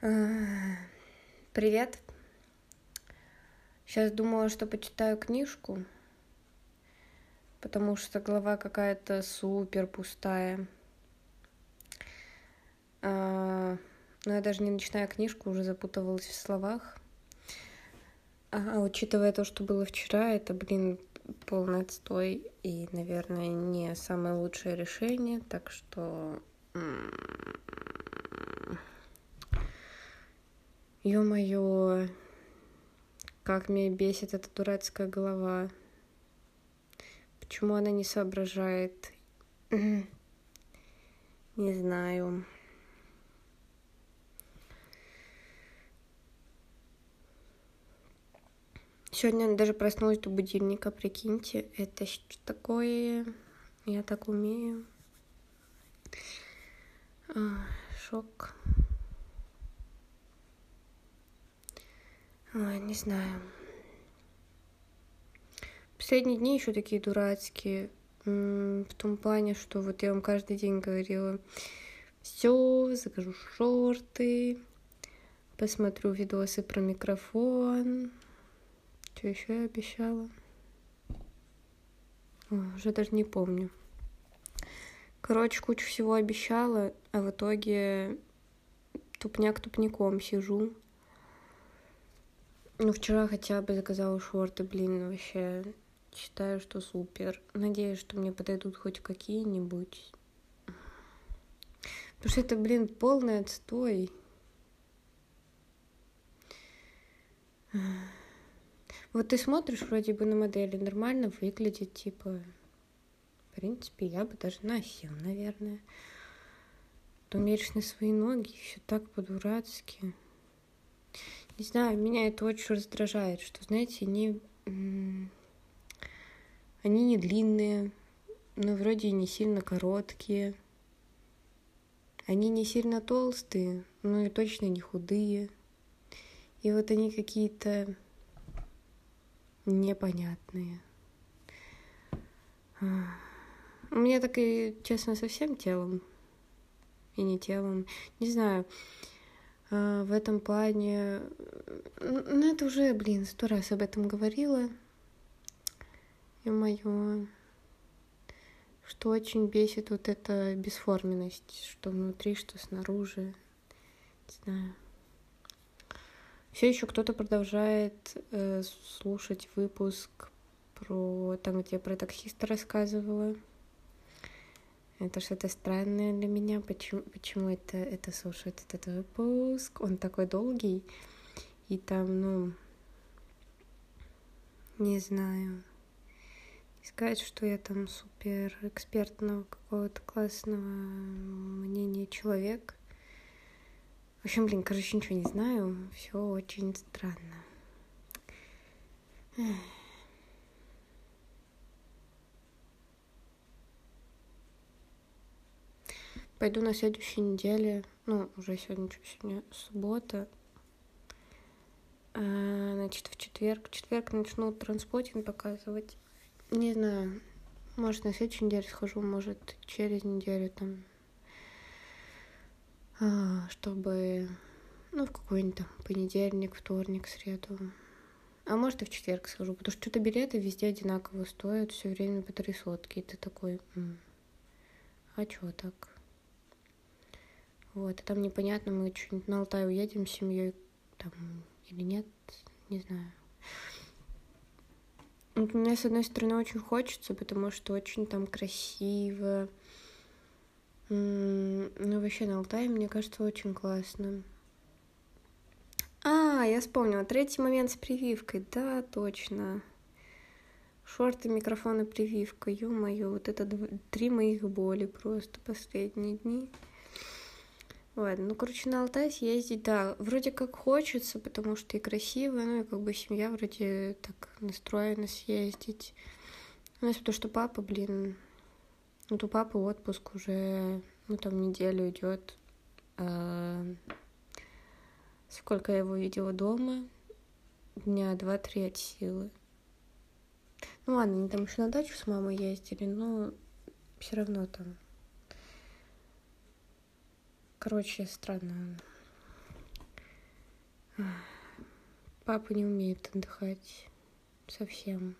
Привет. Сейчас думала, что почитаю книжку, потому что голова какая-то супер пустая. А, но я даже не начиная книжку, уже запутывалась в словах. А учитывая то, что было вчера, это, блин, полный отстой и, наверное, не самое лучшее решение, так что... Ё-моё, как меня бесит эта дурацкая голова. Почему она не соображает? Не знаю. Сегодня даже проснулась до будильника, прикиньте. Это что такое? Я так умею. А, шок. Ой, не знаю. Последние дни еще такие дурацкие. В том плане, что вот я вам каждый день говорила, все, закажу шорты, посмотрю видосы про микрофон, что еще я обещала? О, уже даже не помню. Короче, кучу всего обещала, а в итоге тупняк тупником сижу. Ну, вчера хотя бы заказала шорты, блин, вообще считаю, что супер. Надеюсь, что мне подойдут хоть какие-нибудь. Потому что это, блин, полный отстой. Вот ты смотришь вроде бы на модели, нормально выглядит, типа, в принципе, я бы даже носил, наверное. То меришь на свои ноги, еще так по-дурацки. Не знаю, меня это очень раздражает, что, знаете, они, они не длинные, но вроде и не сильно короткие. Они не сильно толстые, но и точно не худые. И вот они какие-то непонятные. У меня так и, честно, совсем телом. И не телом. Не знаю. А, в этом плане... Ну, это уже, блин, сто раз об этом говорила. И мое что очень бесит вот эта бесформенность, что внутри, что снаружи. Не знаю. Все еще кто-то продолжает э, слушать выпуск про там, где я про таксиста рассказывала. Это что-то странное для меня. Почему, почему это, это слушает этот выпуск? Он такой долгий. И там, ну, не знаю. Не сказать, что я там супер экспертного какого-то классного мнения человек. В общем, блин, короче, ничего не знаю. Все очень странно. Пойду на следующей неделе, ну, уже сегодня, сегодня суббота, а, значит, в четверг. В четверг начну транспотинг показывать. Не знаю, может, на следующей неделе схожу, может, через неделю там а, чтобы, ну, в какой-нибудь там понедельник, вторник, среду. А может и в четверг схожу, потому что что-то билеты везде одинаково стоят, все время по три сотки. И ты такой, а чё так? Вот, и там непонятно, мы что-нибудь на Алтай уедем с семьей там или нет, не знаю. Мне, с одной стороны, очень хочется, потому что очень там красиво, ну, вообще на Алтае, мне кажется, очень классно. А, я вспомнила. Третий момент с прививкой. Да, точно. Шорты, микрофон и прививка. Ё-моё, вот это дв... три моих боли просто последние дни. Ладно, ну, короче, на Алтай съездить, да, вроде как хочется, потому что и красиво, ну, и как бы семья вроде так настроена съездить. У нас потому что папа, блин, вот у папы отпуск уже, ну, там неделю идет. А... Сколько я его видела дома? Дня два-три от силы. Ну ладно, они там еще на дачу с мамой ездили, но все равно там. Короче, странно. Папа не умеет отдыхать совсем.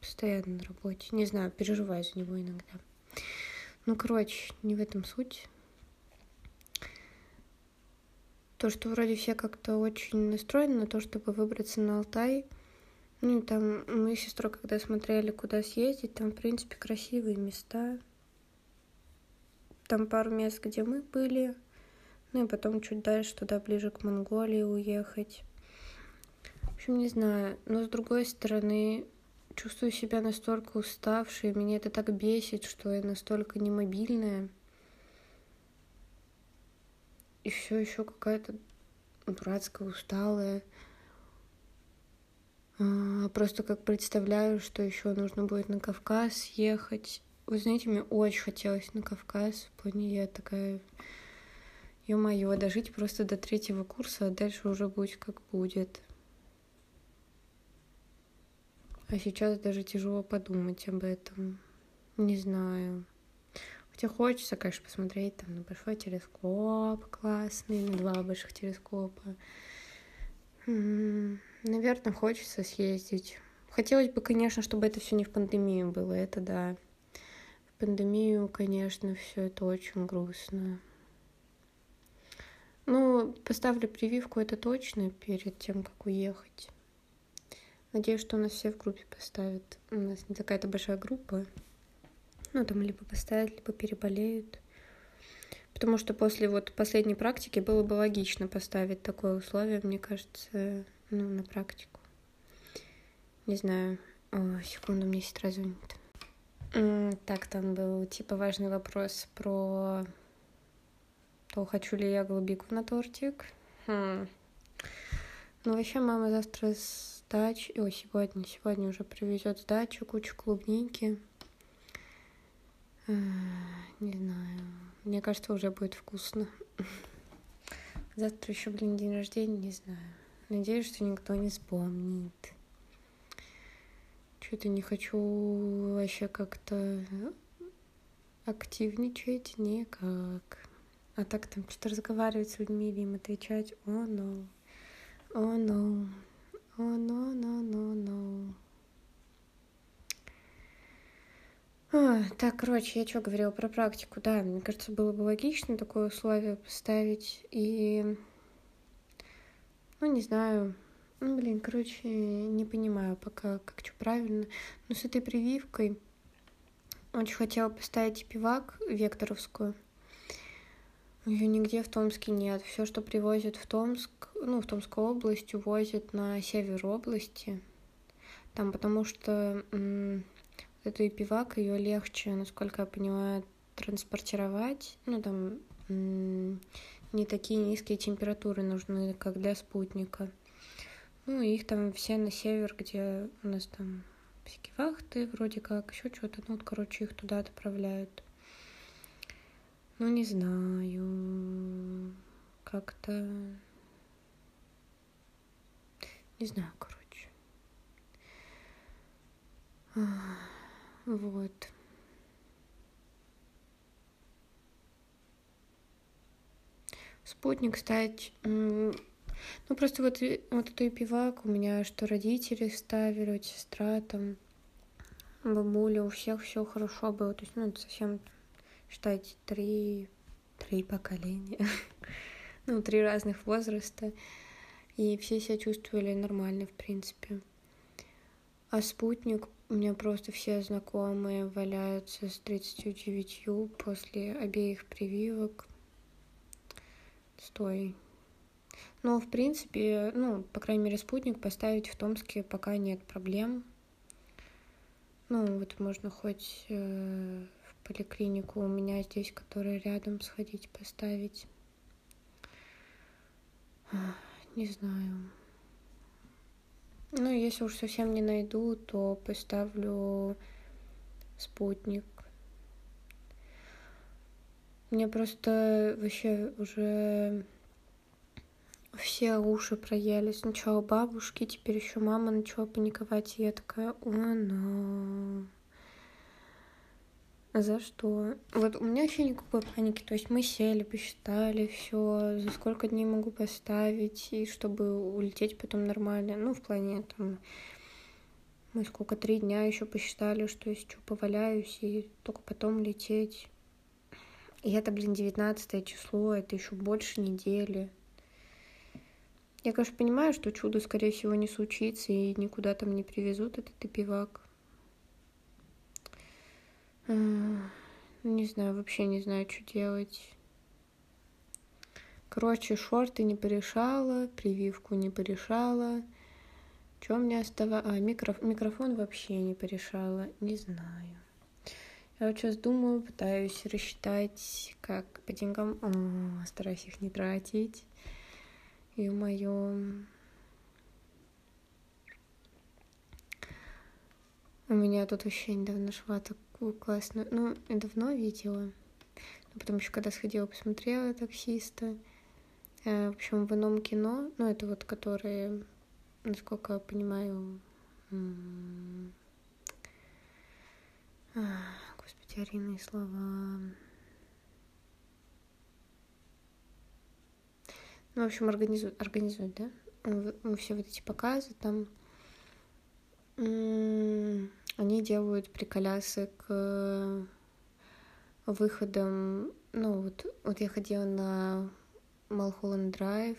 Постоянно на работе. Не знаю, переживаю за него иногда. Ну, короче, не в этом суть. То, что вроде все как-то очень настроены на то, чтобы выбраться на Алтай. Ну, там мы с сестрой, когда смотрели, куда съездить, там, в принципе, красивые места. Там пару мест, где мы были. Ну и потом чуть дальше, туда ближе к Монголии уехать. В общем, не знаю. Но с другой стороны, чувствую себя настолько уставшей, меня это так бесит, что я настолько немобильная. И все еще какая-то дурацкая, усталая. А, просто как представляю, что еще нужно будет на Кавказ ехать. Вы знаете, мне очень хотелось на Кавказ. Поняли, я такая Ё-моё, дожить просто до третьего курса, а дальше уже будет как будет. А сейчас даже тяжело подумать об этом. Не знаю. Хотя хочется, конечно, посмотреть там на большой телескоп классный, на два больших телескопа. Наверное, хочется съездить. Хотелось бы, конечно, чтобы это все не в пандемию было, это да. В пандемию, конечно, все это очень грустно. Ну, поставлю прививку, это точно, перед тем, как уехать. Надеюсь, что у нас все в группе поставят. У нас не такая-то большая группа. Ну, там либо поставят, либо переболеют. Потому что после вот последней практики было бы логично поставить такое условие, мне кажется, ну, на практику. Не знаю. О, секунду, мне сестра звонит. Так, там был типа важный вопрос про то хочу ли я голубику на тортик. Хм. Ну, вообще, мама завтра с дачи... Ой, сегодня, сегодня уже привезет с дачи кучу клубники. Не знаю. Мне кажется, уже будет вкусно. Завтра еще, блин, день рождения, не знаю. Надеюсь, что никто не вспомнит. Что-то не хочу вообще как-то активничать никак. А так там что-то разговаривать с людьми или им отвечать. О, oh, no. О, oh, no. О, oh, no, no, no, так, короче, я что говорила про практику? Да, мне кажется, было бы логично такое условие поставить. И, ну, не знаю, ну, блин, короче, не понимаю пока, как что правильно. Но с этой прививкой очень хотела поставить пивак векторовскую. Ее нигде в Томске нет. Все, что привозят в Томск, ну, в Томскую область, увозят на север области. Там, потому что м- эту пивак ее легче, насколько я понимаю, транспортировать. Ну, там м- не такие низкие температуры нужны, как для спутника. Ну, их там все на север, где у нас там всякие вахты, вроде как, еще что-то. Ну, вот, короче, их туда отправляют. Ну, не знаю. Как-то... Не знаю, короче. Вот. Спутник стать... Ну, просто вот, вот эту пивак у меня, что родители ставили, вот сестра там, бабуля, у всех все хорошо было. То есть, ну, это совсем считайте, три, три поколения, ну, три разных возраста, и все себя чувствовали нормально, в принципе. А спутник, у меня просто все знакомые валяются с 39 после обеих прививок. Стой. Но, в принципе, ну, по крайней мере, спутник поставить в Томске пока нет проблем. Ну, вот можно хоть э, поликлинику у меня здесь, которая рядом, сходить поставить. Не знаю. Ну, если уж совсем не найду, то поставлю спутник. Мне просто вообще уже все уши проели. Сначала бабушки, теперь еще мама начала паниковать, и я такая, о, но... А за что? Вот у меня вообще никакой паники. То есть мы сели, посчитали все, за сколько дней могу поставить, и чтобы улететь потом нормально. Ну, в плане там мы сколько, три дня еще посчитали, что если что, поваляюсь, и только потом лететь. И это, блин, 19 число, это еще больше недели. Я, конечно, понимаю, что чудо, скорее всего, не случится, и никуда там не привезут этот эпивак. Не знаю, вообще не знаю, что делать. Короче, шорты не порешала, прививку не порешала. Что мне оставалось? А, микроф... микрофон вообще не порешала. Не знаю. Я вот сейчас думаю, пытаюсь рассчитать, как по деньгам. О, стараюсь их не тратить. И мое. У меня тут вообще недавно шла такую классную... Ну, я давно видела. Но потом еще когда сходила, посмотрела таксиста. Э, в общем, в ином кино, ну, это вот, которые, насколько я понимаю, господи, Арина слова. Ну, в общем, организуют, организуют, да? Все вот эти показы там. Они делают приколясы к выходам. Ну, вот, вот я ходила на Малхолланд Драйв.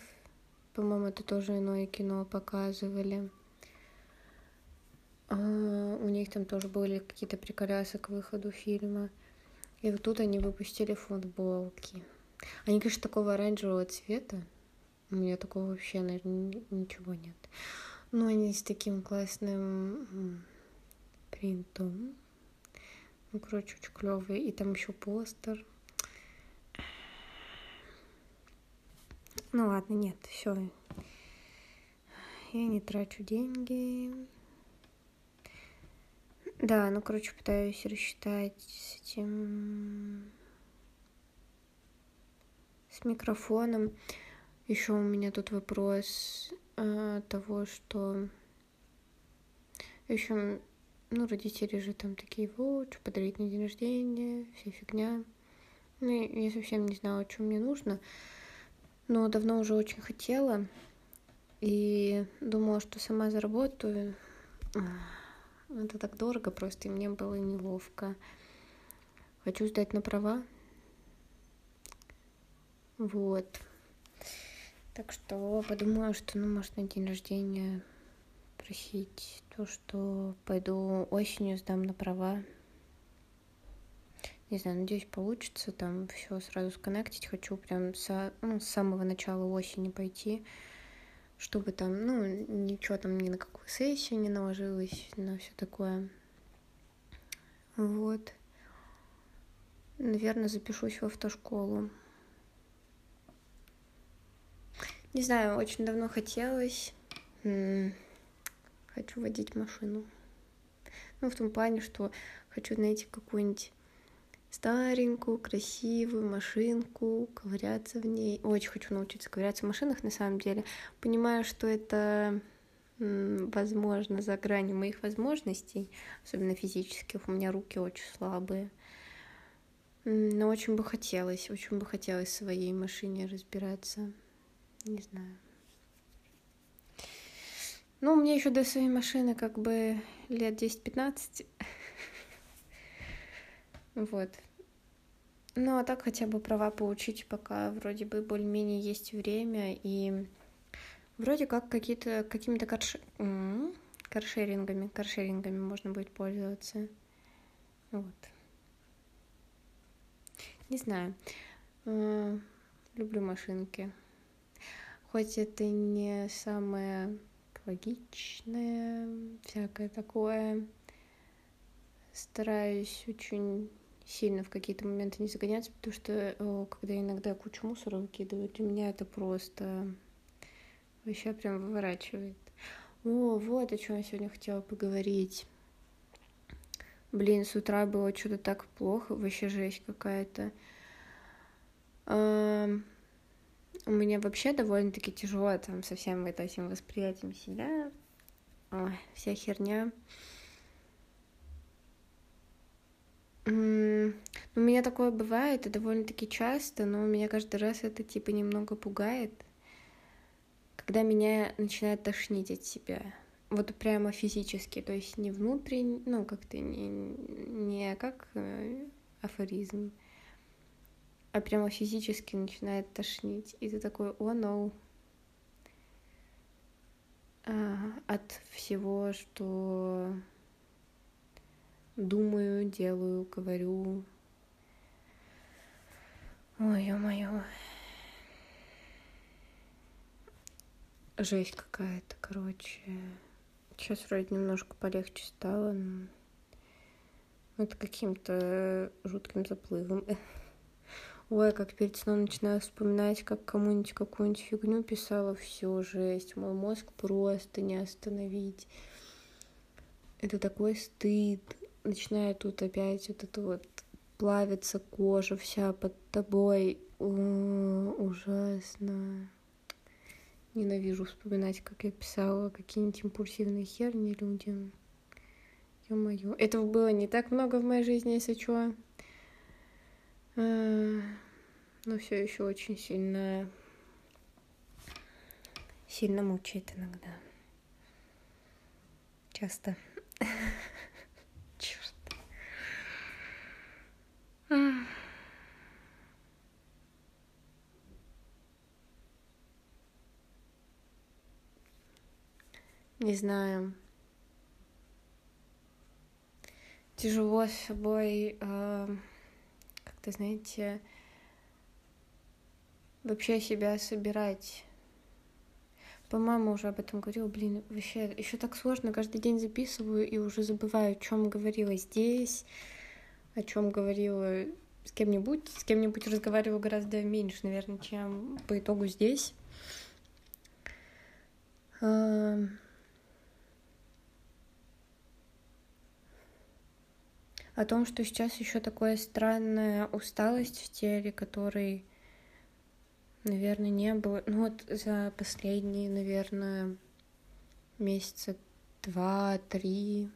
По-моему, это тоже иное кино показывали. А, у них там тоже были какие-то приколясы к выходу фильма. И вот тут они выпустили футболки. Они, конечно, такого оранжевого цвета. У меня такого вообще, наверное, ничего нет. Но они с таким классным принтом. Ну, короче, очень клевые. И там еще постер. Ну ладно, нет, все. Я не трачу деньги. Да, ну, короче, пытаюсь рассчитать с этим... С микрофоном. Еще у меня тут вопрос э, того, что... Общем, ну, родители же там такие, вот, что подарить на день рождения, вся фигня. Ну, я совсем не знала, что мне нужно но давно уже очень хотела и думала, что сама заработаю. Это так дорого просто, и мне было неловко. Хочу сдать на права. Вот. Так что подумала, что, ну, может, на день рождения просить то, что пойду осенью сдам на права. Не знаю, надеюсь, получится там все сразу сконнектить. Хочу прям со, ну, с самого начала осени пойти, чтобы там, ну, ничего там ни на какую сессию не наложилось, на все такое. Вот. Наверное, запишусь в автошколу. Не знаю, очень давно хотелось. Хочу водить машину. Ну, в том плане, что хочу найти какую-нибудь старенькую, красивую машинку, ковыряться в ней. Очень хочу научиться ковыряться в машинах, на самом деле. Понимаю, что это возможно за гранью моих возможностей, особенно физических. У меня руки очень слабые. Но очень бы хотелось, очень бы хотелось в своей машине разбираться. Не знаю. Ну, меня еще до своей машины как бы лет 10-15. Вот. Ну, а так хотя бы права получить, пока вроде бы более-менее есть время, и вроде как какие-то, какими-то карш... каршерингами, каршерингами можно будет пользоваться. Вот. Не знаю. Люблю машинки. Хоть это не самое экологичное, всякое такое. Стараюсь очень сильно в какие-то моменты не загоняться, потому что о, когда иногда кучу мусора выкидывают, для меня это просто вообще прям выворачивает. О, вот о чем я сегодня хотела поговорить. Блин, с утра было что-то так плохо, вообще жесть какая-то. У меня вообще довольно-таки тяжело там со всем этим восприятием себя. Ой, вся херня. У меня такое бывает, и довольно-таки часто, но меня каждый раз это типа немного пугает, когда меня начинает тошнить от себя. Вот прямо физически, то есть не внутренне, ну как-то не, не как э, афоризм, а прямо физически начинает тошнить. И ты такой, о, oh, no. А, от всего, что думаю, делаю, говорю. Ой, ё-моё. Жесть какая-то, короче. Сейчас вроде немножко полегче стало, но это каким-то жутким заплывом. Ой, как перед сном начинаю вспоминать, как кому-нибудь какую-нибудь фигню писала, все, жесть, мой мозг просто не остановить. Это такой стыд. Начинает тут опять вот это вот плавится кожа вся под тобой. О, ужасно. Ненавижу вспоминать, как я писала какие-нибудь импульсивные херни людям. Ё-моё. Этого было не так много в моей жизни, если что. Но все еще очень сильно сильно мучает иногда. Часто. Черт. Не знаю. Тяжело с собой э, как-то, знаете, вообще себя собирать. По-моему, уже об этом говорила. Блин, вообще, еще так сложно. Каждый день записываю и уже забываю, о чем говорила здесь, о чем говорила с кем-нибудь. С кем-нибудь разговариваю гораздо меньше, наверное, чем по итогу здесь. о том, что сейчас еще такая странная усталость в теле, которой, наверное, не было. Ну вот за последние, наверное, месяца два-три.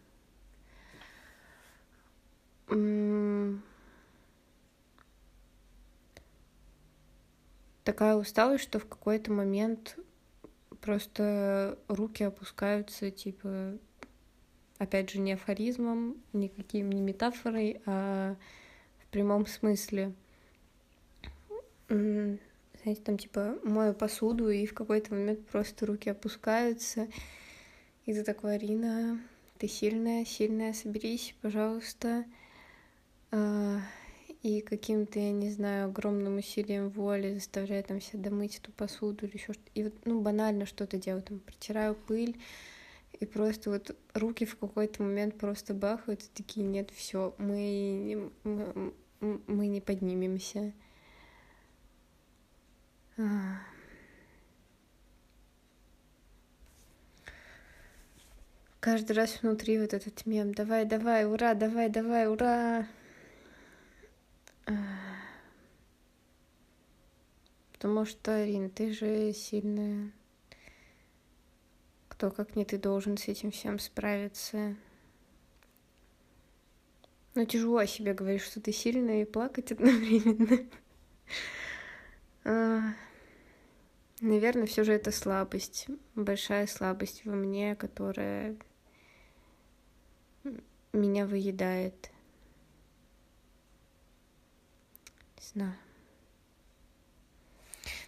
Такая усталость, что в какой-то момент просто руки опускаются, типа, опять же, не афоризмом, никаким не метафорой, а в прямом смысле. Знаете, там типа мою посуду, и в какой-то момент просто руки опускаются. И ты такой, Арина, ты сильная, сильная, соберись, пожалуйста. А, и каким-то, я не знаю, огромным усилием воли заставляю там себя домыть эту посуду или еще что-то. И вот, ну, банально что-то делаю, там, протираю пыль, и просто вот руки в какой-то момент просто бахают, и такие, нет, все, мы, мы, мы не поднимемся. Каждый раз внутри вот этот мем, давай, давай, ура, давай, давай, ура. Потому что, Арина, ты же сильная. Кто, как не ты, должен с этим всем справиться? Но тяжело о себе говорить, что ты сильная, и плакать одновременно. Наверное, все же это слабость, большая слабость во мне, которая меня выедает. Не знаю.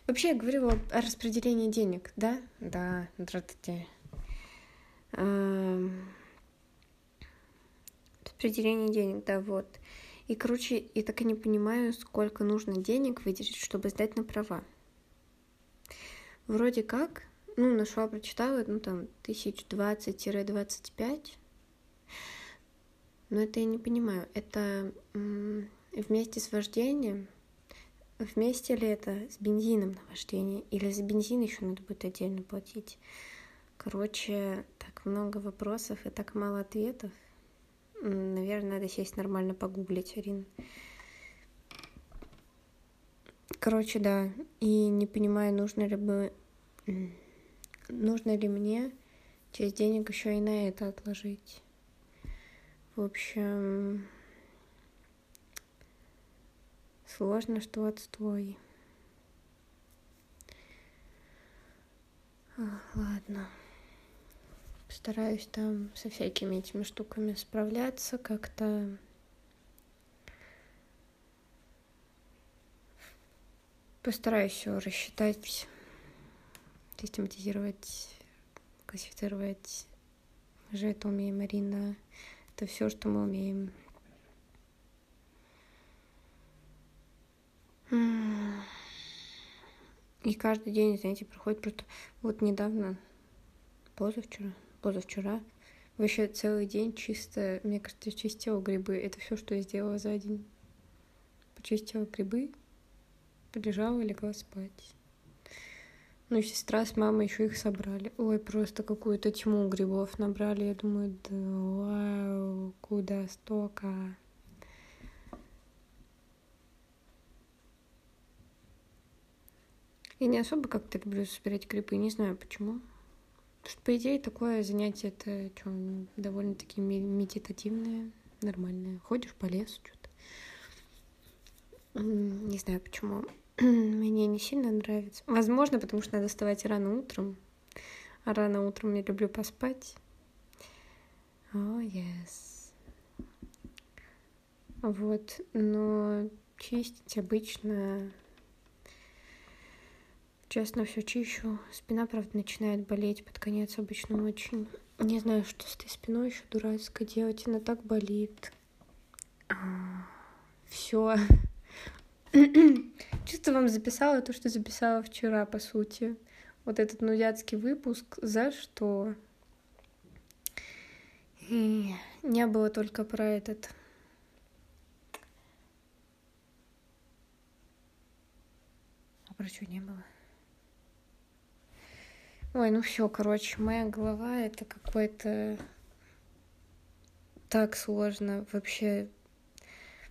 Вообще, я говорила о распределении денег, да? Да, здравствуйте. Распределение денег, да, вот. И, короче, я так и не понимаю, сколько нужно денег выделить, чтобы сдать на права. Вроде как, ну, нашла, прочитала, ну, там, тысяч двадцать-двадцать пять. Но это я не понимаю. Это вместе с вождением, вместе ли это с бензином на вождение, или за бензин еще надо будет отдельно платить. Короче, так много вопросов и так мало ответов. Наверное, надо сесть нормально погуглить, Арин. Короче, да. И не понимаю, нужно ли бы... Нужно ли мне часть денег еще и на это отложить. В общем, Сложно, что отстой. Ладно. Стараюсь там со всякими этими штуками справляться как-то. Постараюсь все рассчитать, систематизировать, классифицировать. Мы же это умеем, Марина. Это все, что мы умеем. И каждый день, знаете, проходит просто... Вот недавно, позавчера, позавчера, вообще целый день чисто, мне кажется, чистила грибы. Это все, что я сделала за день. Почистила грибы, полежала и легла спать. Ну, сестра с мамой еще их собрали. Ой, просто какую-то тьму грибов набрали. Я думаю, да вау, куда столько? Я не особо как-то люблю собирать грибы, не знаю почему. Потому что, по идее, такое занятие это что, довольно-таки медитативное, нормальное. Ходишь по лесу, что-то. Не знаю почему. Мне не сильно нравится. Возможно, потому что надо вставать рано утром. А рано утром я люблю поспать. О, oh, yes. Вот, но чистить обычно Честно, все чищу. Спина, правда, начинает болеть под конец обычно очень. Не знаю, что с этой спиной еще дурацкой делать. Она так болит. А, все. Чисто вам записала то, что записала вчера, по сути. Вот этот нудятский выпуск. За что? И не было только про этот. А про что не было? Ой, ну все, короче, моя голова это какой-то так сложно вообще.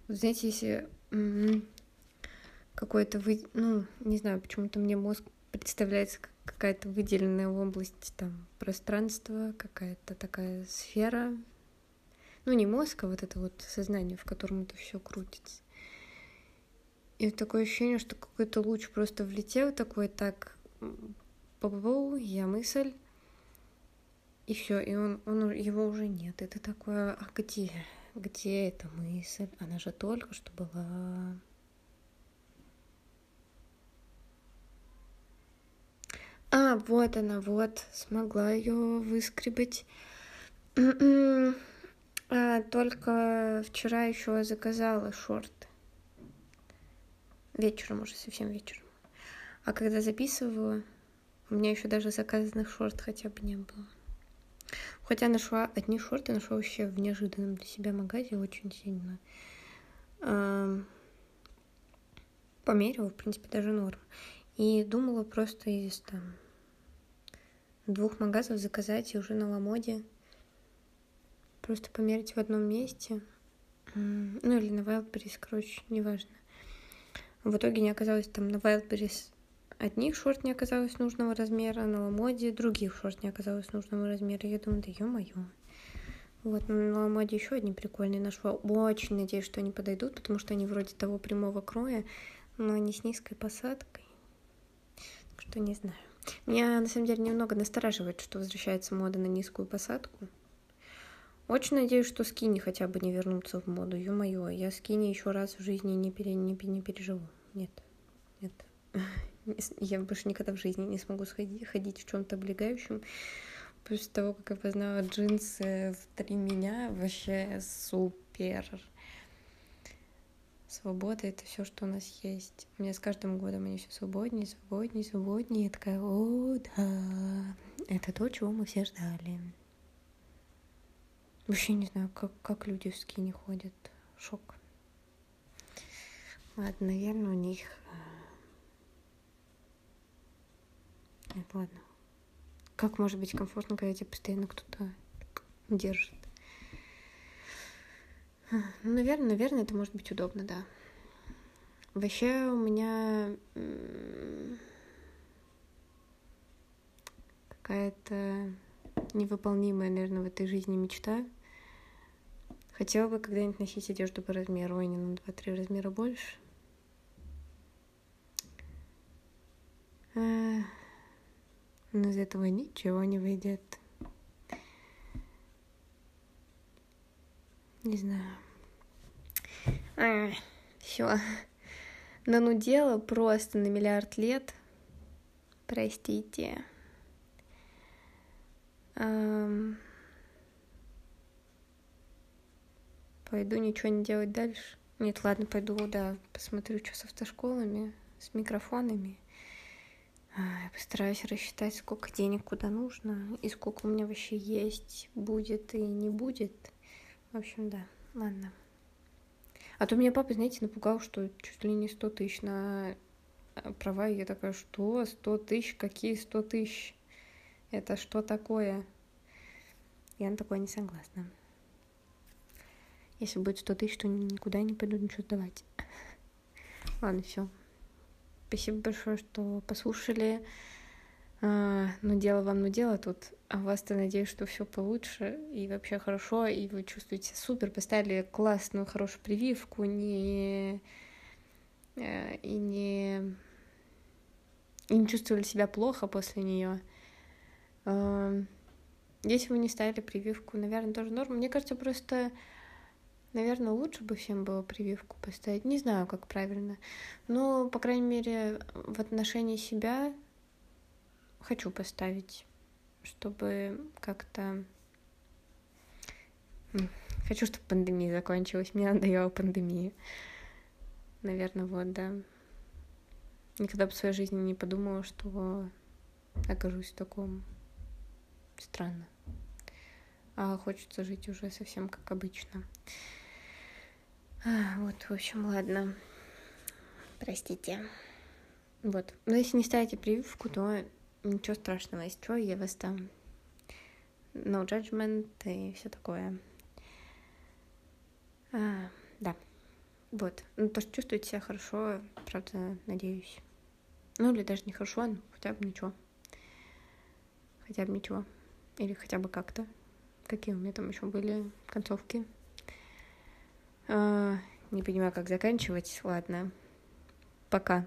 Вот знаете, если какой-то вы, ну, не знаю, почему-то мне мозг представляется как какая-то выделенная область там пространства, какая-то такая сфера. Ну, не мозг, а вот это вот сознание, в котором это все крутится. И такое ощущение, что какой-то луч просто влетел такой так Бу-бу-бу, я мысль. И все, и он, он, его уже нет. Это такое, а где? Где эта мысль? Она же только что была. А, вот она, вот, смогла ее выскребать. а, только вчера еще заказала шорты. Вечером уже, совсем вечером. А когда записывала, у меня еще даже заказанных шорт хотя бы не было. Хотя нашла одни шорты, нашла вообще в неожиданном для себя магазе очень сильно. Померила, в принципе, даже норм. И думала просто из там двух магазов заказать и уже на Ламоде просто померить в одном месте. Ну или на Wildberries, короче, неважно. В итоге не оказалось там на Wildberries одних шорт не оказалось нужного размера, на ламоде других шорт не оказалось нужного размера. Я думаю, да ё-моё. Вот, на ламоде еще одни прикольные нашла. Очень надеюсь, что они подойдут, потому что они вроде того прямого кроя, но они с низкой посадкой. Что не знаю. Меня, на самом деле, немного настораживает, что возвращается мода на низкую посадку. Очень надеюсь, что скини хотя бы не вернутся в моду. Ё-моё, я скини еще раз в жизни не, пере... не, не переживу. Нет, нет. я больше никогда в жизни не смогу сходить, ходить в чем-то облегающем. После того, как я познала джинсы в три меня, вообще супер. Свобода — это все, что у нас есть. У меня с каждым годом они все свободнее, свободнее, свободнее. Я такая, о, да, это то, чего мы все ждали. Вообще не знаю, как, как люди в скине ходят. Шок. Ладно, наверное, у них Нет, ладно. Как может быть комфортно, когда тебя постоянно кто-то держит? Ну, наверное, наверное, это может быть удобно, да. Вообще у меня какая-то невыполнимая, наверное, в этой жизни мечта. Хотела бы когда-нибудь носить одежду по размеру, а не ну, на 2-3 размера больше. Э, но из этого ничего не выйдет. Не знаю. А, все. Нанудела просто на миллиард лет. Простите. Эм... Пойду ничего не делать дальше. Нет, ладно, пойду, да, посмотрю, что с автошколами, с микрофонами. Я постараюсь рассчитать, сколько денег куда нужно, и сколько у меня вообще есть, будет и не будет. В общем, да, ладно. А то меня папа, знаете, напугал, что чуть ли не 100 тысяч на э, права. И я такая, что? 100 тысяч? Какие 100 тысяч? Это что такое? Я на такое не согласна. Если будет 100 тысяч, то никуда не пойду ничего сдавать. Ладно, все. Спасибо большое, что послушали. А, ну, дело вам, ну, дело тут. А у вас-то надеюсь, что все получше и вообще хорошо, и вы чувствуете супер, поставили классную, хорошую прививку, не... Э, и не... И не чувствовали себя плохо после нее. Если вы не ставили прививку, наверное, тоже норм. Мне кажется, просто Наверное, лучше бы всем было прививку поставить. Не знаю, как правильно. Но, по крайней мере, в отношении себя хочу поставить, чтобы как-то... Хочу, чтобы пандемия закончилась. Мне надоела пандемия. Наверное, вот, да. Никогда бы в своей жизни не подумала, что окажусь в таком странно. А хочется жить уже совсем как обычно. А, вот, в общем, ладно. Простите. Вот. Но если не ставите прививку, то ничего страшного. Если что, я вас там no judgment и все такое. А, да. Вот. Ну, то, что чувствуете себя хорошо, правда, надеюсь. Ну, или даже не хорошо, но хотя бы ничего. Хотя бы ничего. Или хотя бы как-то. Какие у меня там еще были концовки. А, не понимаю, как заканчивать. Ладно. Пока.